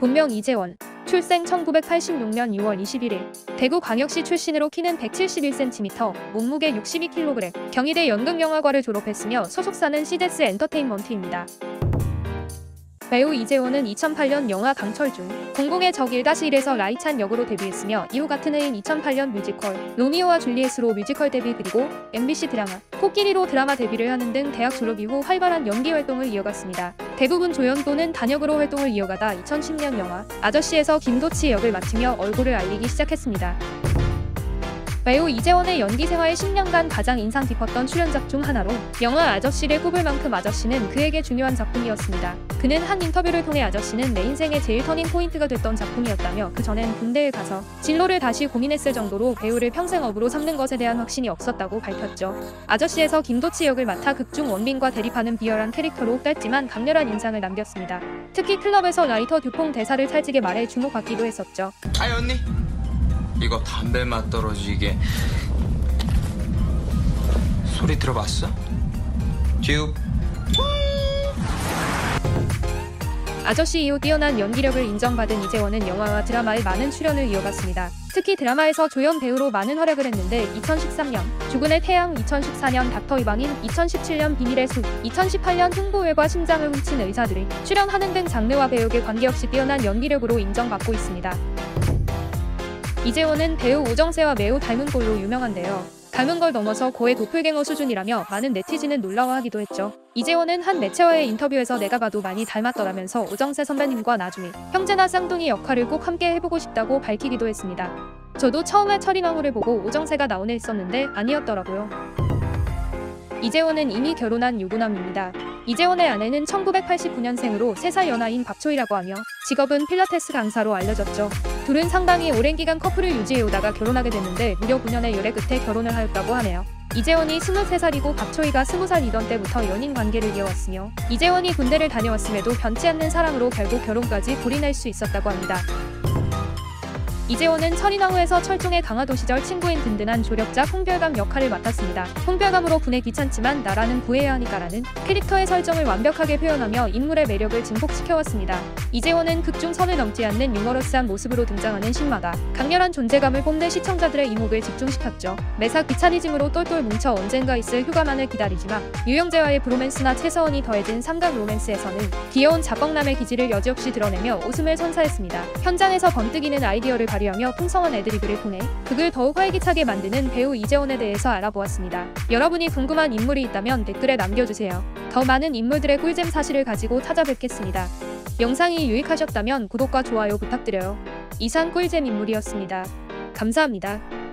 본명 이재원. 출생 1986년 6월 21일. 대구광역시 출신으로 키는 171cm, 몸무게 62kg. 경희대 연극영화과를 졸업했으며 소속사는 씨제스 엔터테인먼트입니다. 배우 이재원은 2008년 영화 강철중, 공공의 적 1-1에서 라이찬 역으로 데뷔했으며 이후 같은 해인 2008년 뮤지컬 로미오와 줄리엣으로 뮤지컬 데뷔 그리고 MBC 드라마 코끼리로 드라마 데뷔를 하는 등 대학 졸업 이후 활발한 연기 활동을 이어갔습니다. 대부분 조연 또는 단역으로 활동을 이어가다 2010년 영화 아저씨에서 김도치 역을 맡으며 얼굴을 알리기 시작했습니다. 배우 이재원의 연기 생활 10년간 가장 인상 깊었던 출연작 중 하나로 영화 아저씨를 꼽을 만큼 아저씨는 그에게 중요한 작품이었습니다. 그는 한 인터뷰를 통해 아저씨는 내 인생의 제일 turning point가 됐던 작품이었다며 그 전엔 군대에 가서 진로를 다시 고민했을 정도로 배우를 평생 업으로 삼는 것에 대한 확신이 없었다고 밝혔죠. 아저씨에서 김도치 역을 맡아 극중 원빈과 대립하는 비열한 캐릭터로 짧지만 강렬한 인상을 남겼습니다. 특히 클럽에서 라이터 듀퐁 대사를 찰지게 말해 주목받기도 했었죠. 아이 언니 이거 담배 맛 떨어지게 소리 들어봤어? 듀 아저씨 이후 뛰어난 연기력을 인정받은 이재원은 영화와 드라마에 많은 출연을 이어갔습니다. 특히 드라마에서 조연 배우로 많은 활약을 했는데 2013년 죽은의 태양, 2014년 닥터 이방인, 2017년 비밀의 숲, 2018년 흉부외과 심장을 훔친 의사들이 출연하는 등 장르와 배우의 관계없이 뛰어난 연기력으로 인정받고 있습니다. 이재원은 배우 오정세와 매우 닮은 꼴로 유명한데요. 닮은 걸 넘어서 고의 도플갱어 수준이라며 많은 네티즌은 놀라워하기도 했죠. 이재원은 한 매체와의 인터뷰에서 내가 봐도 많이 닮았더라면서 오정세 선배님과 나중에 형제나 쌍둥이 역할을 꼭 함께 해보고 싶다고 밝히기도 했습니다. 저도 처음에 철인왕후를 보고 오정세가 나오네 했었는데 아니었더라고요. 이재원은 이미 결혼한 유부남입니다. 이재원의 아내는 1989년생으로 3살 연하인 박초희라고 하며 직업은 필라테스 강사로 알려졌죠. 둘은 상당히 오랜 기간 커플을 유지해오다가 결혼하게 됐는데 무려 9년의 열애 끝에 결혼을 하였다고 하네요. 이재원이 23살이고 박초희가 20살이던 때부터 연인 관계를 이어왔으며 이재원이 군대를 다녀왔음에도 변치 않는 사랑으로 결국 결혼까지 골인할 수 있었다고 합니다. 이재원은 철인왕후에서 철종의 강화도 시절 친구인 든든한 조력자 홍별감 역할을 맡았습니다. 홍별감으로 군에 귀찮지만 나라는 구해야 하니까라는 캐릭터의 설정을 완벽하게 표현하며 인물의 매력을 증폭시켜왔습니다. 이재원은 극중 선을 넘지 않는 유머러스한 모습으로 등장하는 신마다 강렬한 존재감을 뽐내 시청자들의 이목을 집중시켰죠. 매사 귀차니즘으로 똘똘 뭉쳐 언젠가 있을 휴가만을 기다리지만 유영재와의 브로맨스나 최서원이 더해진 삼각 로맨스에서는 귀여운 자뻑남의 기질을 여지없이 드러내며 웃음을 선사했습니다. 현장에서 번뜩이는 아이디어를 발휘하며 풍성한 애드리브를 통해 극을 더욱 활기차게 만드는 배우 이재원에 대해서 알아보았습니다. 여러분이 궁금한 인물이 있다면 댓글에 남겨주세요. 더 많은 인물들의 꿀잼 사실을 가지고 찾아뵙겠습니다. 영상이 유익하셨다면 구독과 좋아요 부탁드려요. 이상 꿀잼 인물이었습니다. 감사합니다.